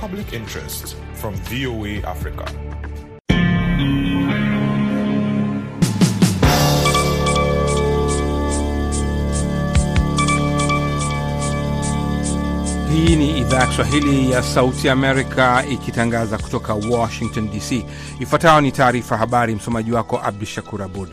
public interest from VOA Africa. Hii ni idhaa ya Kiswahili ya Sauti Amerika ikitangaza kutoka Washington DC. Ifuatayo ni taarifa habari, msomaji wako Abdu Shakur Abud.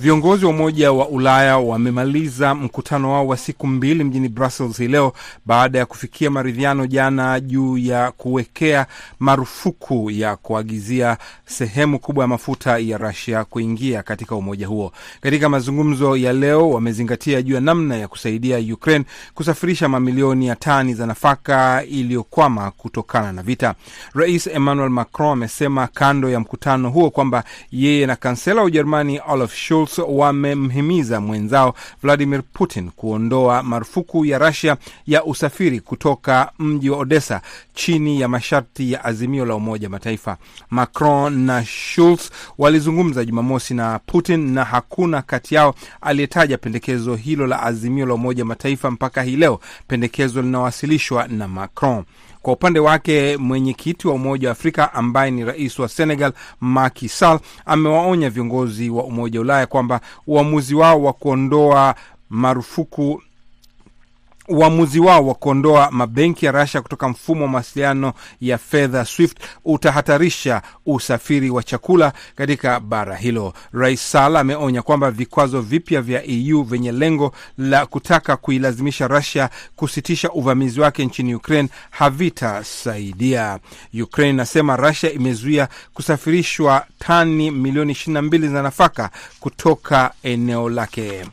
Viongozi wa Umoja wa Ulaya wamemaliza mkutano wao wa siku mbili mjini Brussels hii leo baada ya kufikia maridhiano jana juu ya kuwekea marufuku ya kuagizia sehemu kubwa ya mafuta ya Rasia kuingia katika umoja huo. Katika mazungumzo ya leo, wamezingatia juu ya namna ya kusaidia Ukraine kusafirisha mamilioni ya tani za nafaka iliyokwama kutokana na vita. Rais Emmanuel Macron amesema kando ya mkutano huo kwamba yeye na kansela wa Ujerumani Olaf Scholz wamemhimiza mwenzao Vladimir Putin kuondoa marufuku ya Russia ya usafiri kutoka mji wa Odessa chini ya masharti ya azimio la Umoja Mataifa. Macron na Scholz walizungumza Jumamosi na Putin na hakuna kati yao aliyetaja pendekezo hilo la azimio la Umoja Mataifa mpaka hii leo, pendekezo linawasilishwa na Macron. Kwa upande wake mwenyekiti wa Umoja wa Afrika ambaye ni rais wa Senegal Macky Sall amewaonya viongozi wa Umoja wa Ulaya kwamba uamuzi wao wa kuondoa marufuku uamuzi wao wa kuondoa mabenki ya Russia kutoka mfumo wa mawasiliano ya fedha SWIFT utahatarisha usafiri wa chakula katika bara hilo. Rais Sala ameonya kwamba vikwazo vipya vya EU vyenye lengo la kutaka kuilazimisha Russia kusitisha uvamizi wake nchini Ukraine havitasaidia. Ukraine inasema Russia imezuia kusafirishwa tani milioni 22 za nafaka kutoka eneo lake.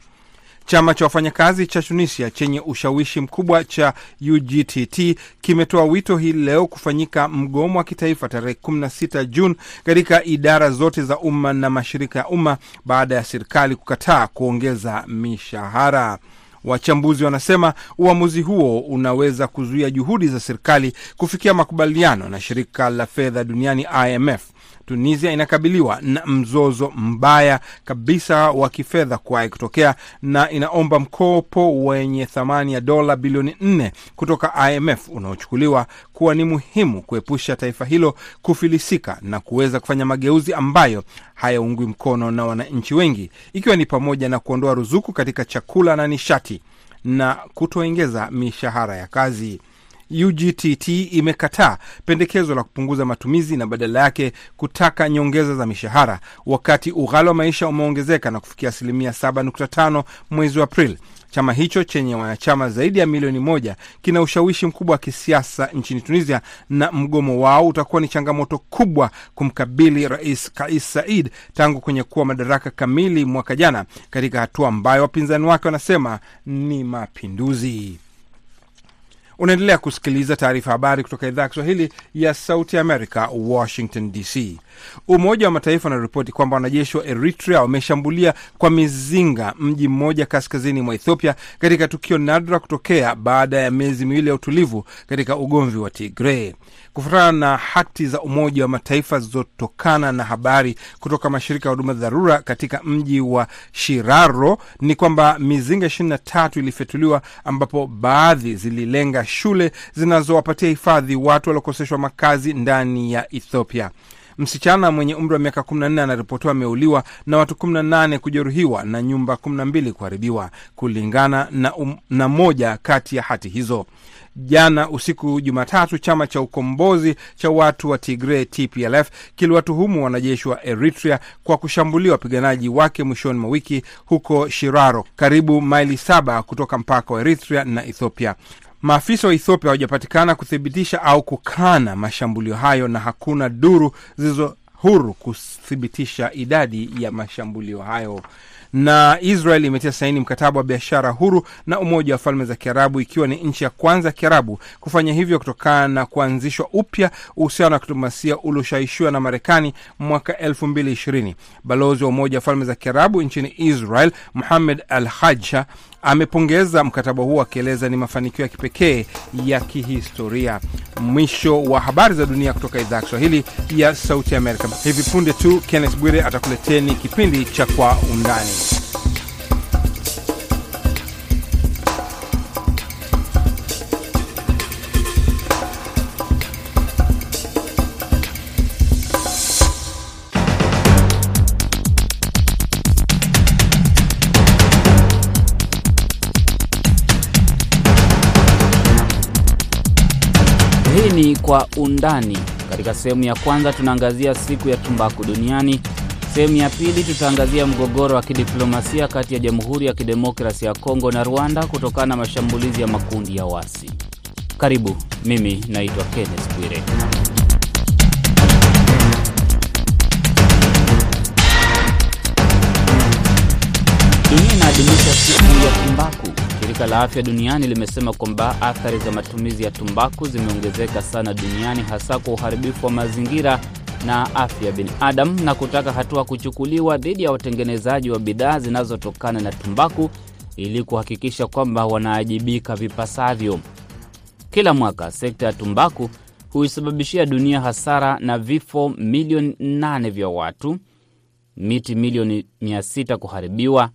Chama cha wafanyakazi cha Tunisia chenye ushawishi mkubwa cha UGTT kimetoa wito hii leo kufanyika mgomo wa kitaifa tarehe 16 Juni katika idara zote za umma na mashirika ya umma baada ya serikali kukataa kuongeza mishahara. Wachambuzi wanasema uamuzi huo unaweza kuzuia juhudi za serikali kufikia makubaliano na shirika la fedha duniani IMF. Tunisia inakabiliwa na mzozo mbaya kabisa wa kifedha kuwahi kutokea na inaomba mkopo wenye thamani ya dola bilioni nne kutoka IMF unaochukuliwa kuwa ni muhimu kuepusha taifa hilo kufilisika na kuweza kufanya mageuzi ambayo hayaungwi mkono na wananchi wengi, ikiwa ni pamoja na kuondoa ruzuku katika chakula na nishati na kutoongeza mishahara ya kazi. UGTT imekataa pendekezo la kupunguza matumizi na badala yake kutaka nyongeza za mishahara, wakati ughali wa maisha umeongezeka na kufikia asilimia 7.5 mwezi wa Aprili. Chama hicho chenye wanachama zaidi ya milioni moja kina ushawishi mkubwa wa kisiasa nchini Tunisia, na mgomo wao utakuwa ni changamoto kubwa kumkabili Rais Kais Saied tangu kwenye kuwa madaraka kamili mwaka jana, katika hatua ambayo wapinzani wake wanasema ni mapinduzi. Unaendelea kusikiliza taarifa habari kutoka idhaa ya Kiswahili ya Sauti Amerika, Washington DC. Umoja wa Mataifa unaripoti kwamba wanajeshi wa Eritrea wameshambulia kwa mizinga mji mmoja kaskazini mwa Ethiopia, katika tukio nadra kutokea baada ya miezi miwili ya utulivu katika ugomvi wa Tigray. Kufuatana na hati za Umoja wa Mataifa zilizotokana na habari kutoka mashirika ya huduma dharura katika mji wa Shiraro ni kwamba mizinga 23 ilifyatuliwa, ambapo baadhi zililenga shule zinazowapatia hifadhi watu waliokoseshwa makazi ndani ya Ethiopia. Msichana mwenye umri wa miaka 14 anaripotiwa ameuliwa na watu 18 kujeruhiwa na nyumba 12 kuharibiwa, kulingana na, um, na moja kati ya hati hizo. Jana usiku Jumatatu, chama cha ukombozi cha watu wa Tigray TPLF kiliwatuhumu wanajeshi wa Eritrea kwa kushambulia wapiganaji wake mwishoni mwa wiki huko Shiraro, karibu maili saba kutoka mpaka wa Eritrea na Ethiopia. Maafisa wa Ethiopia hawajapatikana kuthibitisha au kukana mashambulio hayo na hakuna duru zilizo huru kuthibitisha idadi ya mashambulio hayo. Na Israel imetia saini mkataba wa biashara huru na Umoja wa Falme za Kiarabu, ikiwa ni nchi ya kwanza ya Kiarabu kufanya hivyo kutokana na kuanzishwa upya uhusiano wa kidiplomasia ulioshaishiwa na Marekani mwaka elfu mbili ishirini. Balozi wa Umoja wa Falme za Kiarabu nchini Israel Muhamed Al Haja amepongeza mkataba huo akieleza ni mafanikio ya kipekee ya kihistoria. Mwisho wa habari za dunia kutoka idhaa ya Kiswahili ya Sauti Amerika. Hivi punde tu Kenneth Bwire atakuleteni kipindi cha Kwa Undani. Kwa Undani. Katika sehemu ya kwanza tunaangazia siku ya tumbaku duniani. Sehemu ya pili tutaangazia mgogoro wa kidiplomasia kati ya Jamhuri ya Kidemokrasi ya Kongo na Rwanda kutokana na mashambulizi ya makundi ya wasi. Karibu, mimi naitwa Kenneth Bwire. Dunia inaadhimisha siku ya tumbaku. Shirika la Afya Duniani limesema kwamba athari za matumizi ya tumbaku zimeongezeka sana duniani, hasa kwa uharibifu wa mazingira na afya ya binadamu, na kutaka hatua kuchukuliwa dhidi ya watengenezaji wa bidhaa zinazotokana na tumbaku ili kuhakikisha kwamba wanaajibika vipasavyo. Kila mwaka sekta ya tumbaku huisababishia dunia hasara na vifo milioni 8 vya watu, miti milioni 600 kuharibiwa,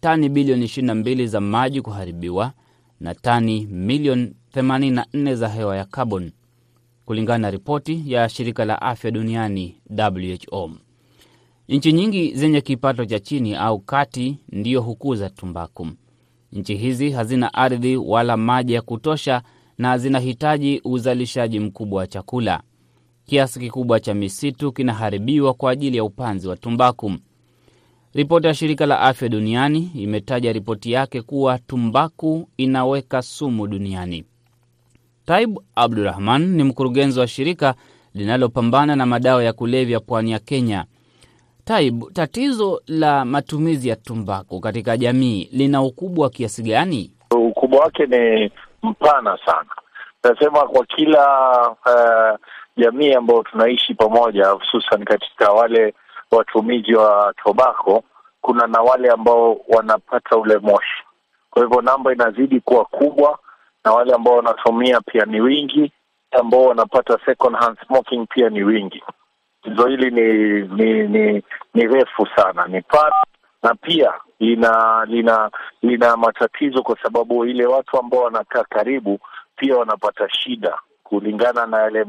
tani bilioni 22 za maji kuharibiwa na tani milioni 84 za hewa ya carbon, kulingana na ripoti ya shirika la afya duniani WHO. Nchi nyingi zenye kipato cha chini au kati ndiyo hukuza tumbaku. Nchi hizi hazina ardhi wala maji ya kutosha na zinahitaji uzalishaji mkubwa wa chakula. Kiasi kikubwa cha misitu kinaharibiwa kwa ajili ya upanzi wa tumbaku. Ripoti ya shirika la afya duniani imetaja ripoti yake kuwa tumbaku inaweka sumu duniani. Taib Abdurahman ni mkurugenzi wa shirika linalopambana na madawa ya kulevya pwani ya Kenya. Taib, tatizo la matumizi ya tumbaku katika jamii lina ukubwa wa kiasi gani? Ukubwa wake ni mpana sana. Nasema kwa kila uh, jamii ambayo tunaishi pamoja, hususan katika wale watumizi wa tobako, kuna na wale ambao wanapata ule moshi. Kwa hivyo namba inazidi kuwa kubwa, na wale ambao wanatumia pia ni wingi, ambao wanapata second hand smoking pia ni wingi. Tatizo hili ni ni ni ni refu sana, ni pana na pia lina lina lina matatizo kwa sababu ile watu ambao wanakaa karibu pia wanapata shida kulingana na yale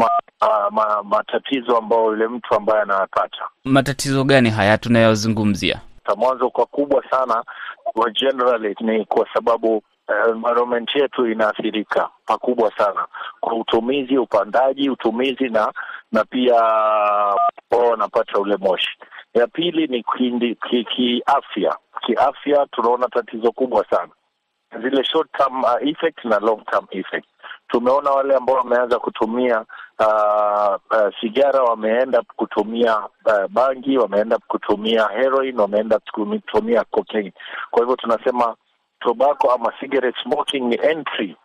ma, ma, ma, matatizo ambayo yule mtu ambaye anayapata. Matatizo gani haya tunayozungumzia? Mwanzo kwa kubwa sana kwa generally ni kwa sababu environment uh, yetu inaathirika pakubwa sana kwa utumizi, upandaji, utumizi na na pia wao wanapata ule moshi. Ya pili ni kiafya, ki kiafya tunaona tatizo kubwa sana zile short term uh, effect na long term effect. Tumeona wale ambao wameanza kutumia uh, uh, sigara wameenda kutumia uh, bangi, wameenda kutumia heroin, wameenda kutumia cocaine. Kwa hivyo tunasema tobacco ama cigarette smoking ni entry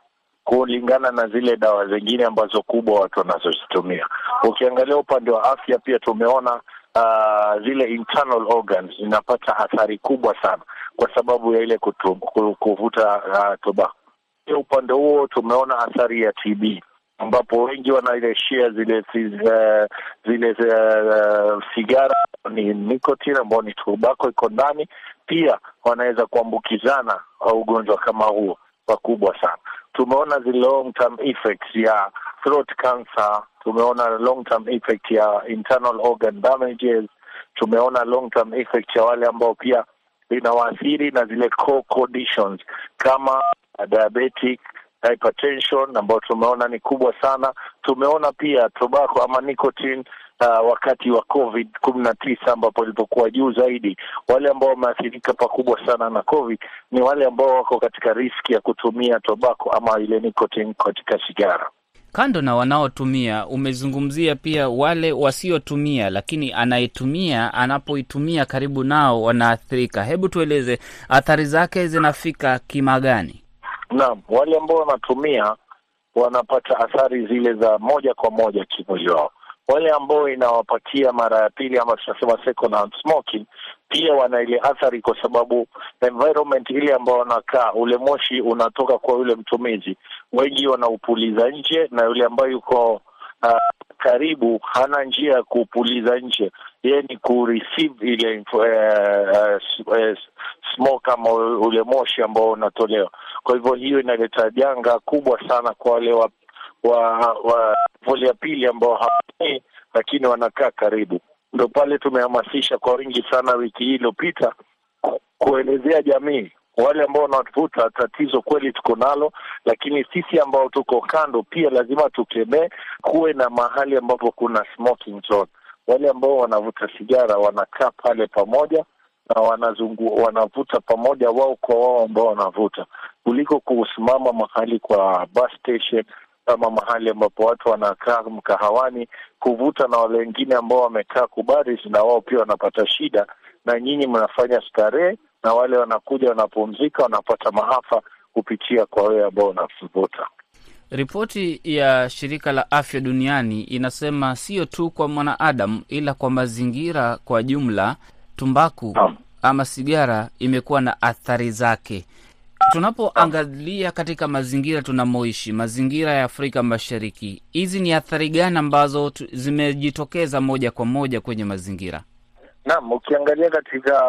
kulingana na zile dawa zingine ambazo kubwa watu wanazozitumia. Ukiangalia upande wa afya pia tumeona uh, zile internal organs zinapata athari kubwa sana kwa sababu ya ile kutu, kuvuta uh, tobacco. Pia upande huo tumeona athari ya TB ambapo wengi wanaishia zile zile, zile uh, sigara ni nicotine ambao ni tobako iko ndani, pia wanaweza kuambukizana ugonjwa kama huo pakubwa sana. Tumeona zile long term effects ya throat cancer, tumeona long term effect ya internal organ damages, tumeona long term effect ya wale ambao pia inawaathiri na zile core conditions kama diabetic hypertension ambayo tumeona ni kubwa sana. Tumeona pia tobacco ama nicotine uh, wakati wa covid kumi na tisa ambapo ilipokuwa juu zaidi. Wale ambao wameathirika pakubwa sana na covid ni wale ambao wako katika riski ya kutumia tobacco ama ile nicotine katika sigara. Kando na wanaotumia, umezungumzia pia wale wasiotumia, lakini anayetumia anapoitumia karibu nao wanaathirika. Hebu tueleze athari zake zinafika kima gani? Naam, wale ambao wanatumia wanapata athari zile za moja kwa moja kimwili wao. Wale ambao inawapatia mara ya pili ama tunasema second hand smoking, pia wana ile athari, kwa sababu environment ile ambao wanakaa, ule moshi unatoka kwa yule mtumizi, wengi wanaupuliza nje, na yule ambayo yuko uh, karibu hana njia ya kupuliza nje, yeye ni kureceive ile uh, uh, smoke ama ule moshi ambao unatolewa. Kwa hivyo hiyo inaleta janga kubwa sana kwa wale wa wa wa voli ya pili ambao hawatumii lakini wanakaa karibu. Ndo pale tumehamasisha kwa wingi sana wiki hii iliyopita kuelezea jamii Wale ambao wanavuta, tatizo kweli tuko nalo, lakini sisi ambao tuko kando pia lazima tukemee, kuwe na mahali ambapo kuna smoking zone. Wale ambao wanavuta sigara wanakaa pale pamoja na wanazungu, wanavuta pamoja wao kwa wao ambao wanavuta, kuliko kusimama mahali kwa bus station ama mahali ambapo watu wanakaa mkahawani kuvuta, na wale wengine ambao wamekaa kubaris, na wao pia wanapata shida, na nyinyi mnafanya starehe, na wale wanakuja wanapumzika, wanapata maafa kupitia kwa wewe ambao unavuta. Ripoti ya shirika la afya duniani inasema sio tu kwa mwanadamu, ila kwa mazingira kwa jumla, tumbaku ama sigara imekuwa na athari zake. Tunapoangalia katika mazingira tunamoishi, mazingira ya Afrika Mashariki, hizi ni athari gani ambazo zimejitokeza moja kwa moja kwenye mazingira? Naam, ukiangalia katika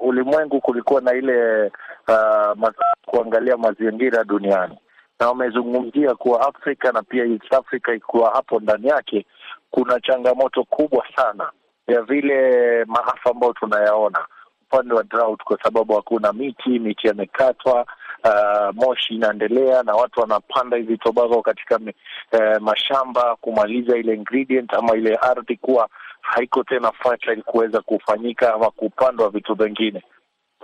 ulimwengu kulikuwa na ile uh, ma, kuangalia mazingira duniani, na wamezungumzia kuwa Afrika na pia East Africa ikiwa hapo ndani yake kuna changamoto kubwa sana ya vile maafa ambayo tunayaona upande wa drought, kwa sababu hakuna miti, miti yamekatwa, uh, moshi inaendelea na watu wanapanda hizi tobako katika me, uh, mashamba kumaliza ile ingredient ama ile ardhi kuwa haiko tena fertile kuweza kufanyika ama kupandwa vitu vingine.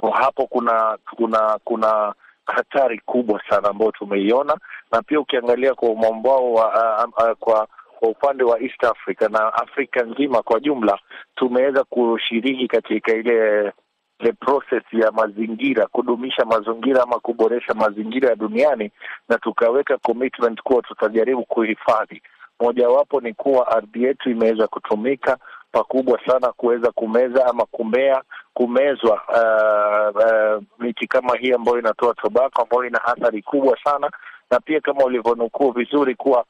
Kwa hapo kuna kuna kuna hatari kubwa sana ambayo tumeiona, na pia ukiangalia kwa mwambao wa uh, uh, kwa kwa upande wa East Africa na Afrika nzima kwa jumla, tumeweza kushiriki katika ile ile process ya mazingira, kudumisha mazingira ama kuboresha mazingira ya duniani, na tukaweka commitment kuwa tutajaribu kuhifadhi. Mojawapo ni kuwa ardhi yetu imeweza kutumika pakubwa sana kuweza kumeza ama kumea kumezwa uh, uh, miti kama hii ambayo inatoa tobako ambayo ina athari kubwa sana, na pia kama ulivyonukuu vizuri kuwa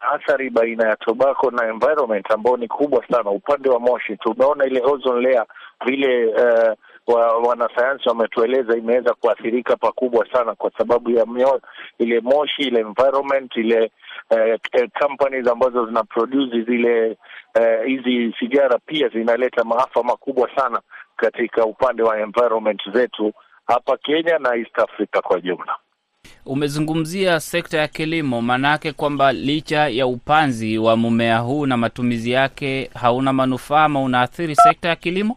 athari baina ya tobacco na environment ambao ni kubwa sana. Upande wa moshi tumeona ile ozone layer vile uh, wanasayansi wametueleza imeweza kuathirika pakubwa sana kwa sababu ya mio, ile moshi ile environment ile eh, companies ambazo zina produce zile hizi eh, sigara pia zinaleta maafa makubwa sana katika upande wa environment zetu hapa Kenya na East Africa kwa jumla. Umezungumzia sekta ya kilimo, maanake kwamba licha ya upanzi wa mmea huu na matumizi yake hauna manufaa ama unaathiri sekta ya kilimo.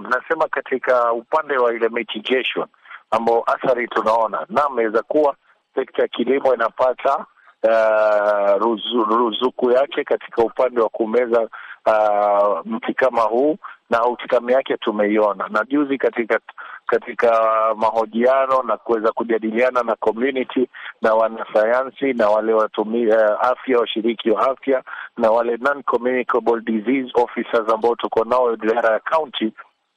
Nasema katika upande wa ile mitigation ambao athari tunaona, naam, inaweza kuwa sekta ya kilimo inapata uh, ruzu, ruzuku yake katika upande wa kumeza uh, mti kama huu na outcome yake tumeiona, na juzi katika katika mahojiano na kuweza kujadiliana na community na wanasayansi na wale watumi uh, afya washiriki wa afya na wale non disease officers ambao tuko nao idara ya county,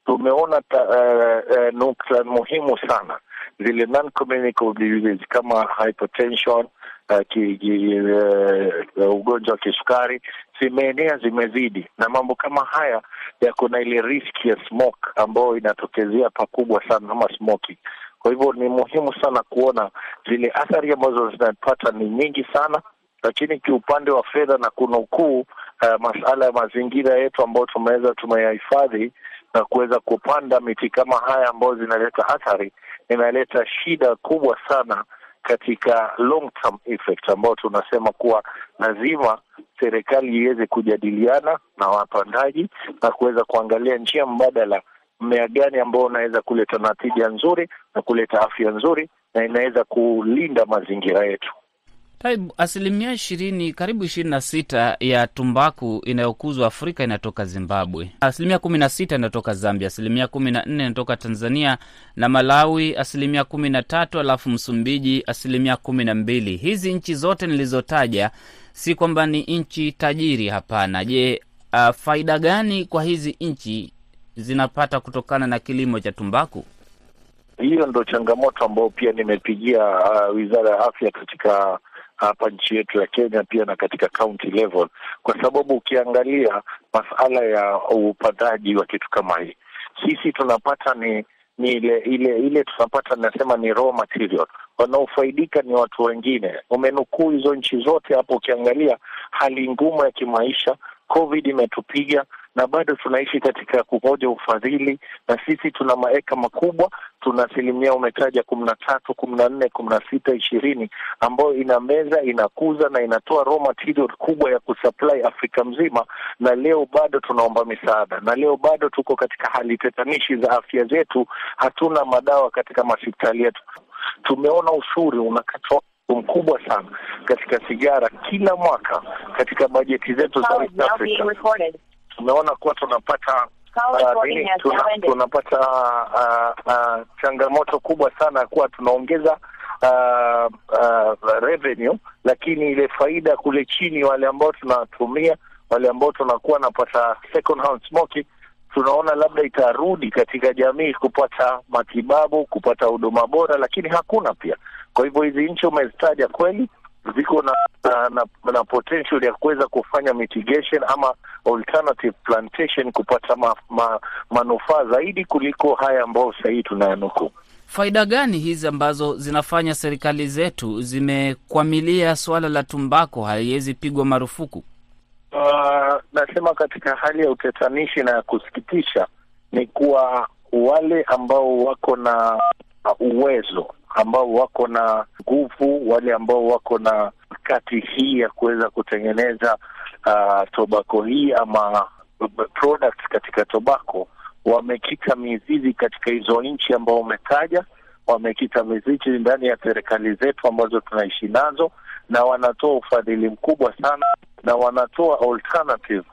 tumeona uh, uh, nukta muhimu sana zile non communicable diseases kama hypertension uh, ki, ki, uh, ugonjwa wa kisukari zimeenea, zimezidi, na mambo kama haya ya kuna ile risk ya smoke ambayo inatokezea pakubwa sana ama smoking. Kwa hivyo ni muhimu sana kuona zile athari ambazo zinapata ni nyingi sana, lakini kiupande wa fedha na kunukuu uh, masala ya mazingira yetu ambayo tumeweza tumeyahifadhi na kuweza kupanda miti kama haya ambayo zinaleta athari, inaleta shida kubwa sana katika long term effect ambao tunasema kuwa lazima serikali iweze kujadiliana na wapandaji na kuweza kuangalia njia mbadala, mmea gani ambao unaweza kuleta natija nzuri na kuleta afya nzuri na inaweza kulinda mazingira yetu. Asilimia ishirini karibu ishirini na sita ya tumbaku inayokuzwa Afrika inatoka Zimbabwe, asilimia kumi na sita inatoka Zambia, asilimia kumi na nne inatoka Tanzania na Malawi, asilimia kumi na tatu alafu Msumbiji asilimia kumi na mbili. Hizi nchi zote nilizotaja si kwamba ni nchi tajiri, hapana. Je, uh, faida gani kwa hizi nchi zinapata kutokana na kilimo cha tumbaku? Hiyo ndo changamoto ambayo pia nimepigia uh, wizara ya afya katika hapa nchi yetu ya Kenya pia na katika county level, kwa sababu ukiangalia masala ya upandaji wa kitu kama hii, sisi tunapata ni ni ile ile ile tunapata nasema ni raw material, wanaofaidika ni watu wengine. Umenukuu hizo nchi zote hapo, ukiangalia hali ngumu ya kimaisha, COVID imetupiga na bado tunaishi katika kungoja ufadhili, na sisi tuna maeka makubwa, tuna asilimia umetaja kumi na tatu, kumi na nne, kumi na sita, ishirini ambayo inameza inakuza na inatoa raw material kubwa ya kusupply Afrika mzima, na leo bado tunaomba misaada, na leo bado tuko katika hali tetanishi za afya zetu, hatuna madawa katika mahospitali yetu. Tumeona ushuru unakatwa mkubwa sana katika sigara kila mwaka katika bajeti zetu za East Africa. Tumeona kuwa tunapata uh, nini, tuna, tunapata uh, uh, changamoto kubwa sana ya kuwa tunaongeza uh, uh, revenue, lakini ile faida kule chini, wale ambao tunatumia, wale ambao tunakuwa napata second hand smoking tunaona labda itarudi katika jamii kupata matibabu, kupata huduma bora, lakini hakuna pia. Kwa hivyo hizi nchi umezitaja kweli ziko na, na, na, na potential ya kuweza kufanya mitigation ama alternative plantation kupata ma, ma, manufaa zaidi kuliko haya ambayo sahii tunayanukuu. Faida gani hizi ambazo zinafanya serikali zetu zimekwamilia suala la tumbako haiwezi pigwa marufuku? Uh, nasema katika hali ya utetanishi na ya kusikitisha ni kuwa wale ambao wako na uwezo, ambao wako na nguvu, wale ambao wako na kati hii ya kuweza kutengeneza uh, tobako hii ama products katika tobako, wamekita mizizi katika hizo nchi ambao umetaja, wamekita mizizi ndani ya serikali zetu ambazo tunaishi nazo, na wanatoa ufadhili mkubwa sana na wanatoa alternative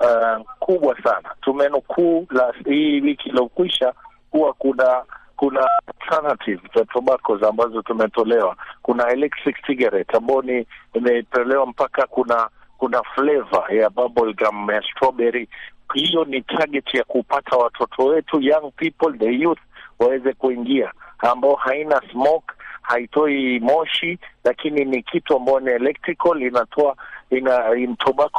uh, kubwa sana. Tumenukuu hii wiki iliyokwisha kuwa kuna kuna alternative za tobacco ambazo tumetolewa. Kuna electric cigarette ambayo ni imetolewa mpaka kuna kuna flavor ya bubble gum ya strawberry. Hiyo ni target ya kupata watoto wetu, young people, the youth waweze kuingia, ambao haina smoke haitoi moshi, lakini ni kitu ambayo ni electrical, inatoa ina in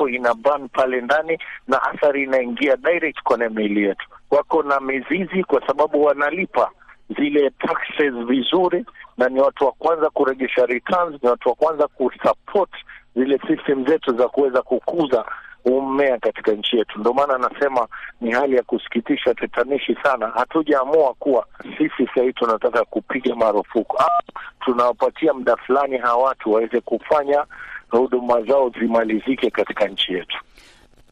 ina burn pale ndani, na athari inaingia direct kwenye miili yetu. Wako na mizizi kwa sababu wanalipa zile taxes vizuri, na ni watu wa kwanza kurejesha returns, ni watu wa kwanza kusupport zile system zetu za kuweza kukuza umea katika nchi yetu. Ndio maana anasema ni hali ya kusikitisha, tetanishi sana. Hatujaamua kuwa sisi sahii tunataka kupiga marufuku au tunawapatia muda fulani hawa watu waweze kufanya huduma zao zimalizike katika nchi yetu.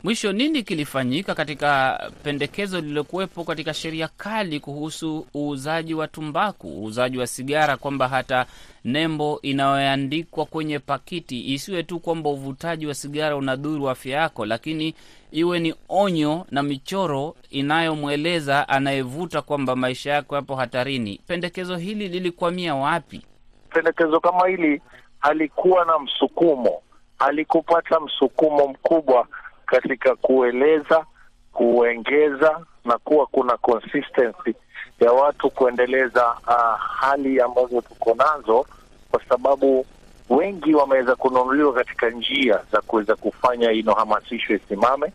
Mwisho, nini kilifanyika katika pendekezo lililokuwepo katika sheria kali kuhusu uuzaji wa tumbaku, uuzaji wa sigara, kwamba hata nembo inayoandikwa kwenye pakiti isiwe tu kwamba uvutaji wa sigara unadhuru afya yako, lakini iwe ni onyo na michoro inayomweleza anayevuta kwamba maisha yako yapo hatarini. Pendekezo hili lilikwamia wapi? Pendekezo kama hili halikuwa na msukumo, halikupata msukumo mkubwa katika kueleza, kuengeza na kuwa kuna consistency ya watu kuendeleza uh, hali ambazo tuko nazo, kwa sababu wengi wameweza kununuliwa katika njia za kuweza kufanya ino hamasisho isimame.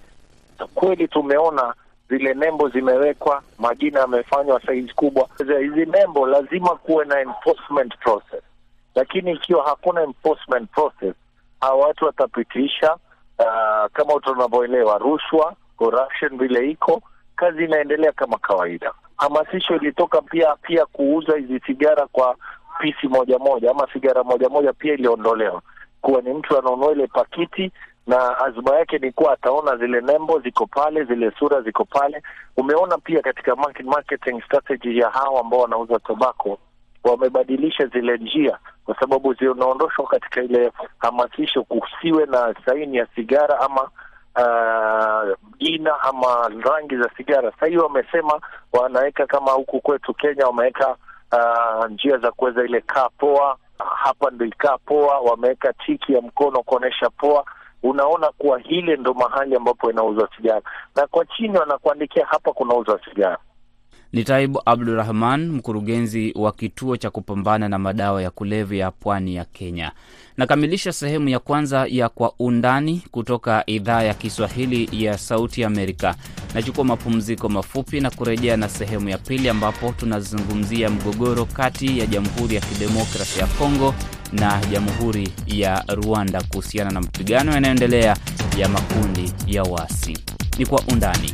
Kweli tumeona zile nembo zimewekwa, majina yamefanywa saizi kubwa. Hizi nembo lazima kuwe na enforcement process, lakini ikiwa hakuna enforcement process, hawa watu watapitisha Uh, kama tunavyoelewa rushwa, corruption vile iko, kazi inaendelea kama kawaida. Hamasisho ilitoka pia pia kuuza hizi sigara kwa pisi moja moja ama sigara moja moja pia iliondolewa, kuwa ni mtu anaonua ile pakiti na azma yake ni kuwa ataona zile nembo ziko pale, zile sura ziko pale. Umeona pia katika market, marketing strategy ya hawa ambao wanauza tobako wamebadilisha zile njia kwa sababu zinaondoshwa katika ile hamasisho, kusiwe na saini ya sigara ama jina uh, ama rangi za sigara. Sasa hiyo wamesema wanaweka kama huku kwetu Kenya wameweka uh, njia za kuweza ile kaa poa, hapa ndo ikaa poa, wameweka tiki ya mkono kuonyesha poa. Unaona kuwa hile ndo mahali ambapo inauzwa sigara, na kwa chini wanakuandikia hapa kunauzwa sigara. Ni Taibu Abdurahman, mkurugenzi wa kituo cha kupambana na madawa ya kulevya pwani ya Kenya. Nakamilisha sehemu ya kwanza ya Kwa Undani kutoka idhaa ya Kiswahili ya Sauti Amerika. Nachukua mapumziko mafupi na kurejea na sehemu ya pili, ambapo tunazungumzia mgogoro kati ya Jamhuri ya Kidemokrasi ya Kongo na Jamhuri ya Rwanda kuhusiana na mapigano yanayoendelea ya makundi ya wasi. ni Kwa Undani.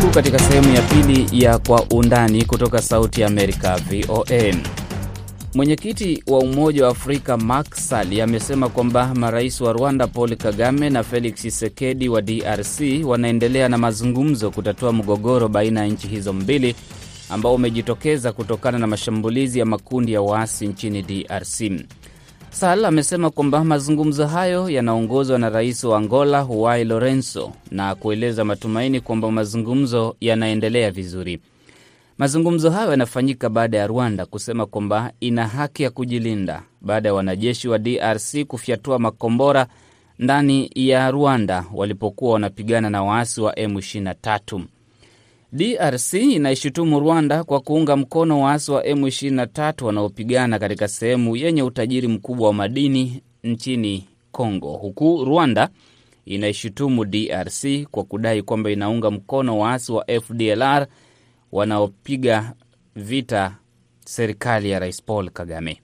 Karibu katika sehemu ya pili ya Kwa Undani kutoka Sauti Amerika, VOA. Mwenyekiti wa Umoja wa Afrika Macky Sall amesema kwamba marais wa Rwanda Paul Kagame na Felix Tshisekedi wa DRC wanaendelea na mazungumzo kutatua mgogoro baina ya nchi hizo mbili ambao umejitokeza kutokana na mashambulizi ya makundi ya waasi nchini DRC. Sall amesema kwamba mazungumzo hayo yanaongozwa na rais wa Angola Huai Lorenzo na kueleza matumaini kwamba mazungumzo yanaendelea vizuri. Mazungumzo hayo yanafanyika baada ya Rwanda kusema kwamba ina haki ya kujilinda baada ya wanajeshi wa DRC kufyatua makombora ndani ya Rwanda walipokuwa wanapigana na waasi wa M23. DRC inaishutumu Rwanda kwa kuunga mkono waasi wa M23 wanaopigana katika sehemu yenye utajiri mkubwa wa madini nchini Congo, huku Rwanda inaishutumu DRC kwa kudai kwamba inaunga mkono waasi wa FDLR wanaopiga vita serikali ya Rais Paul Kagame.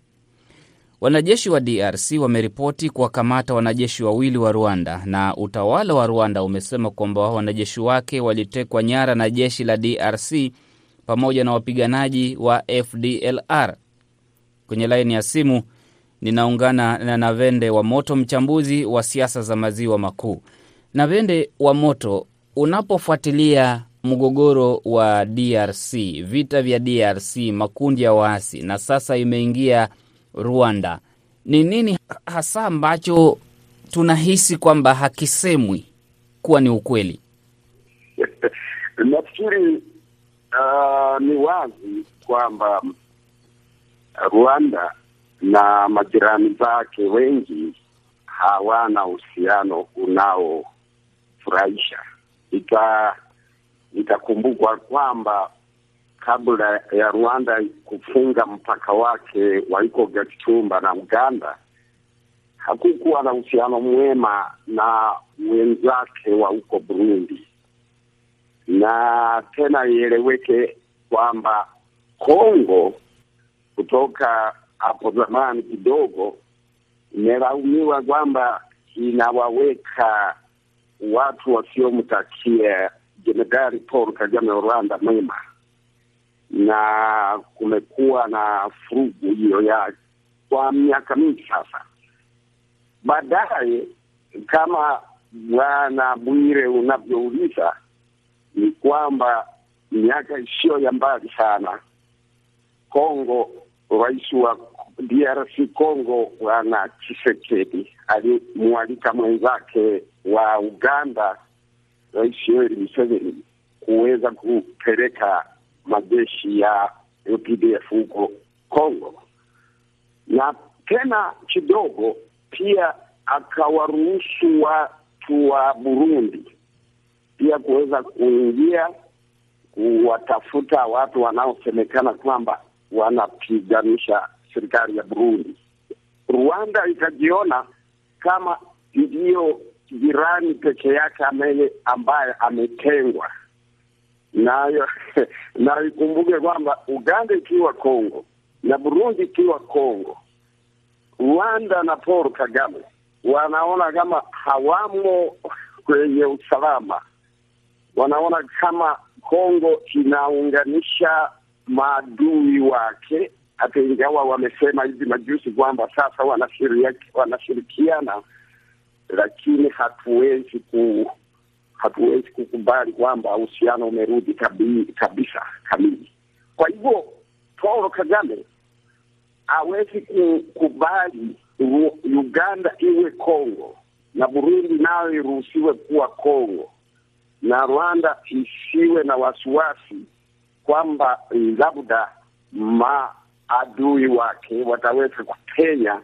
Wanajeshi wa DRC wameripoti kuwakamata wanajeshi wawili wa Rwanda na utawala wa Rwanda umesema kwamba wanajeshi wake walitekwa nyara na jeshi la DRC pamoja na wapiganaji wa FDLR. Kwenye laini ya simu ninaungana na Navende wa Moto, mchambuzi wa siasa za maziwa makuu. Navende wa Moto, unapofuatilia mgogoro wa DRC, vita vya DRC, makundi ya waasi na sasa imeingia Rwanda, ni nini hasa ambacho tunahisi kwamba hakisemwi kuwa ni ukweli? Nafikiri uh, ni wazi kwamba Rwanda na majirani zake wengi hawana uhusiano unaofurahisha. Ita itakumbukwa kwamba kabla ya Rwanda kufunga mpaka wake wa iko Gatumba na Uganda, hakukuwa na uhusiano mwema na wenzake wa huko Burundi, na tena ieleweke kwamba Kongo kutoka hapo zamani kidogo imelaumiwa kwamba inawaweka watu wasiomtakia Jenerali Paul Kagame wa Rwanda mema, na kumekuwa na furugu hiyo ya kwa miaka mingi sasa. Baadaye, kama Bwana Bwire unavyouliza, ni kwamba miaka isiyo ya mbali sana Kongo, rais wa DRC Kongo Bwana Tshisekedi alimwalika mwenzake wa Uganda Rais Yoweri Museveni kuweza kupeleka majeshi ya UPDF huko Kongo, na tena kidogo pia akawaruhusu watu wa Burundi pia kuweza kuingia kuwatafuta watu wanaosemekana kwamba wanapiganisha serikali ya Burundi. Rwanda ikajiona kama ndiyo jirani peke yake ambaye ametengwa nayo na ikumbuke kwamba Uganda ikiwa Kongo na Burundi ikiwa Kongo, Rwanda na Paul Kagame wanaona kama hawamo kwenye usalama, wanaona kama Kongo inaunganisha maadui wake, hata ingawa wamesema hivi majuzi kwamba sasa wanashirikiana lakini hatuwezi ku hatuwezi kukubali kwamba uhusiano umerudi kabi, kabisa kamili. Kwa hivyo Paul Kagame hawezi kukubali Uganda iwe Kongo na Burundi nayo iruhusiwe kuwa Kongo na Rwanda isiwe na wasiwasi kwamba labda maadui wake wataweza kupenya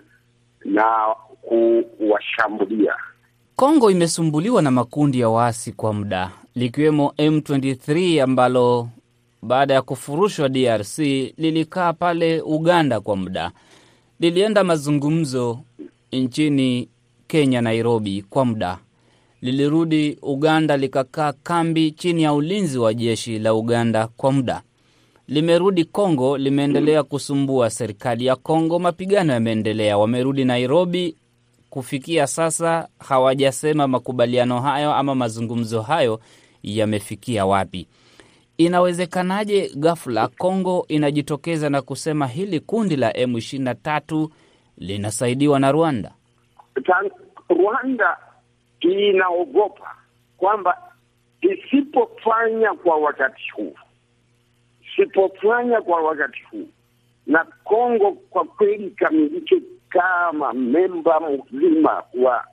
na kuwashambulia. Kongo imesumbuliwa na makundi ya waasi kwa muda likiwemo M23 ambalo baada ya kufurushwa DRC lilikaa pale Uganda kwa muda, lilienda mazungumzo nchini Kenya, Nairobi, kwa muda. Lilirudi Uganda likakaa kambi chini ya ulinzi wa jeshi la Uganda kwa muda. Limerudi Kongo, limeendelea kusumbua serikali ya Kongo. Mapigano yameendelea. Wamerudi Nairobi. Kufikia sasa hawajasema makubaliano hayo ama mazungumzo hayo yamefikia wapi. Inawezekanaje ghafla Kongo inajitokeza na kusema hili kundi la M23 linasaidiwa na Rwanda? Rwanda inaogopa kwamba isipofanya kwa wakati huu, isipofanya kwa wakati huu, na Kongo kwa kweli ikamilike kama memba mzima wa,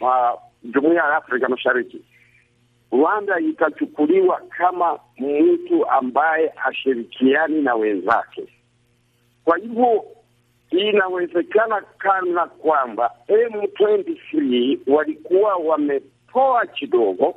uh, Jumuiya ya Afrika Mashariki, Rwanda itachukuliwa kama mtu ambaye hashirikiani na wenzake. Kwa hivyo inawezekana kana kwamba M23 walikuwa wamepoa kidogo,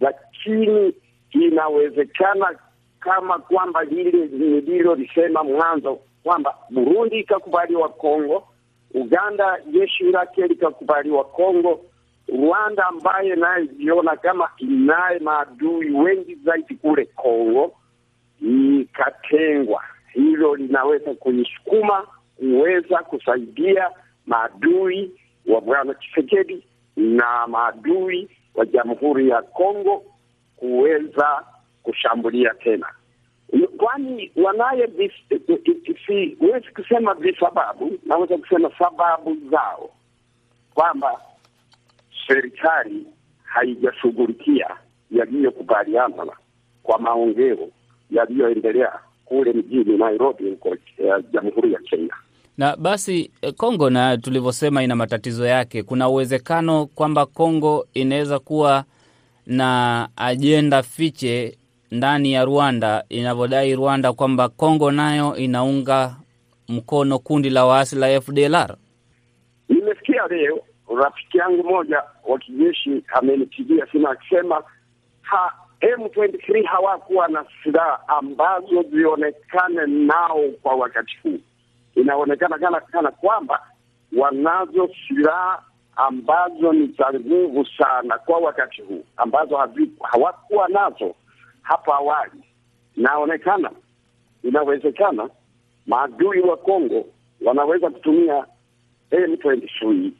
lakini inawezekana kama kwamba lile nililolisema mwanzo kwamba Burundi ikakubaliwa Kongo, Uganda jeshi lake likakubaliwa Kongo, Rwanda ambaye naye jiona kama inaye maadui wengi zaidi kule Kongo ikatengwa. Hilo linaweza kuisukuma kuweza kusaidia maadui wa Bwana Tshisekedi na maadui wa Jamhuri ya Kongo kuweza kushambulia tena, kwani wanaye siwezi kusema visababu, naweza kusema sababu zao kwamba serikali haijashughulikia yaliyokubaliana kwa maongeo yaliyoendelea kule mjini Nairobi huko eh, Jamhuri ya Kenya. Na basi eh, Kongo na tulivyosema ina matatizo yake. Kuna uwezekano kwamba Kongo inaweza kuwa na ajenda fiche ndani ya Rwanda, inavyodai Rwanda kwamba Kongo nayo inaunga mkono kundi la waasi la FDLR. Nimesikia leo rafiki yangu moja wa kijeshi amenipigia simu akisema ha, M23 hawakuwa na silaha ambazo zionekane nao kwa wakati huu. Inaonekana kana, kana kwamba wanazo silaha ambazo ni za nguvu sana kwa wakati huu ambazo hawakuwa nazo hapo awali. Inaonekana, inawezekana maadui wa Kongo wanaweza kutumia M23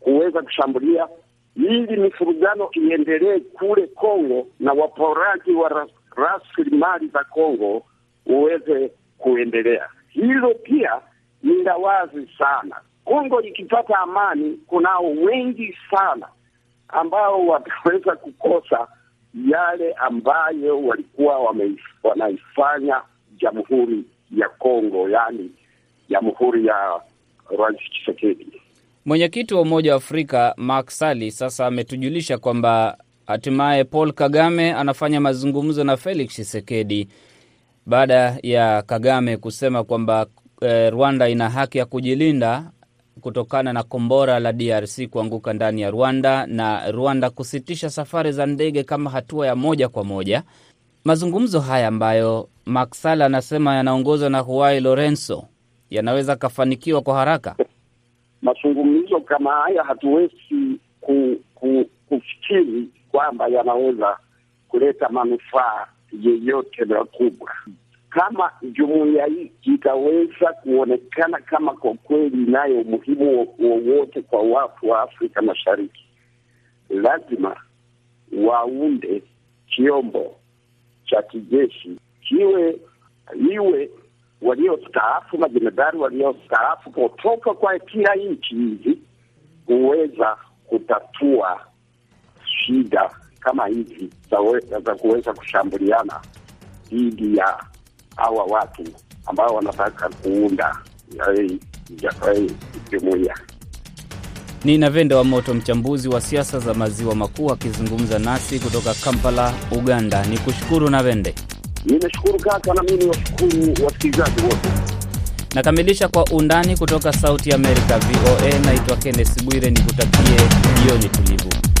kuweza kushambulia ili mifurugano iendelee kule Kongo na waporaji wa rasilimali za Kongo uweze kuendelea. Hilo pia ni la wazi sana. Kongo ikipata amani, kunao wengi sana ambao wataweza kukosa yale ambayo walikuwa wanaifanya Jamhuri ya Kongo, yaani Jamhuri ya Rais Tshisekedi. Mwenyekiti wa Umoja wa Afrika Macky Sall sasa ametujulisha kwamba hatimaye Paul Kagame anafanya mazungumzo na Felix Tshisekedi baada ya Kagame kusema kwamba eh, Rwanda ina haki ya kujilinda kutokana na kombora la DRC kuanguka ndani ya Rwanda na Rwanda kusitisha safari za ndege kama hatua ya moja kwa moja. Mazungumzo haya ambayo Macky anasema yanaongozwa na Huai Lorenzo yanaweza kafanikiwa kwa haraka. mazungumzo kama haya hatuwezi ku, ku, kufikiri kwamba yanaweza kuleta manufaa yeyote makubwa. Kama jumuiya hii itaweza kuonekana kama kwa kweli inayo umuhimu wowote kwa watu wa Afrika Mashariki, lazima waunde chombo cha kijeshi kiwe iwe waliostaafu majemadari waliostaafu kutoka kwa kila nchi hizi kuweza kutatua shida kama hizi za kuweza kushambuliana dhidi ya hawa watu ambao wanataka kuunda eh, eh, jumuiya. Ni Navende wa Moto, mchambuzi wa siasa za maziwa makuu, akizungumza nasi kutoka Kampala, Uganda. Ni kushukuru Navende. Nimeshukuru kaka, na mimi washukuru wasikilizaji wote. Nakamilisha kwa undani kutoka Sauti ya Amerika, VOA. Naitwa Kenneth Bwire, nikutakie jioni tulivu.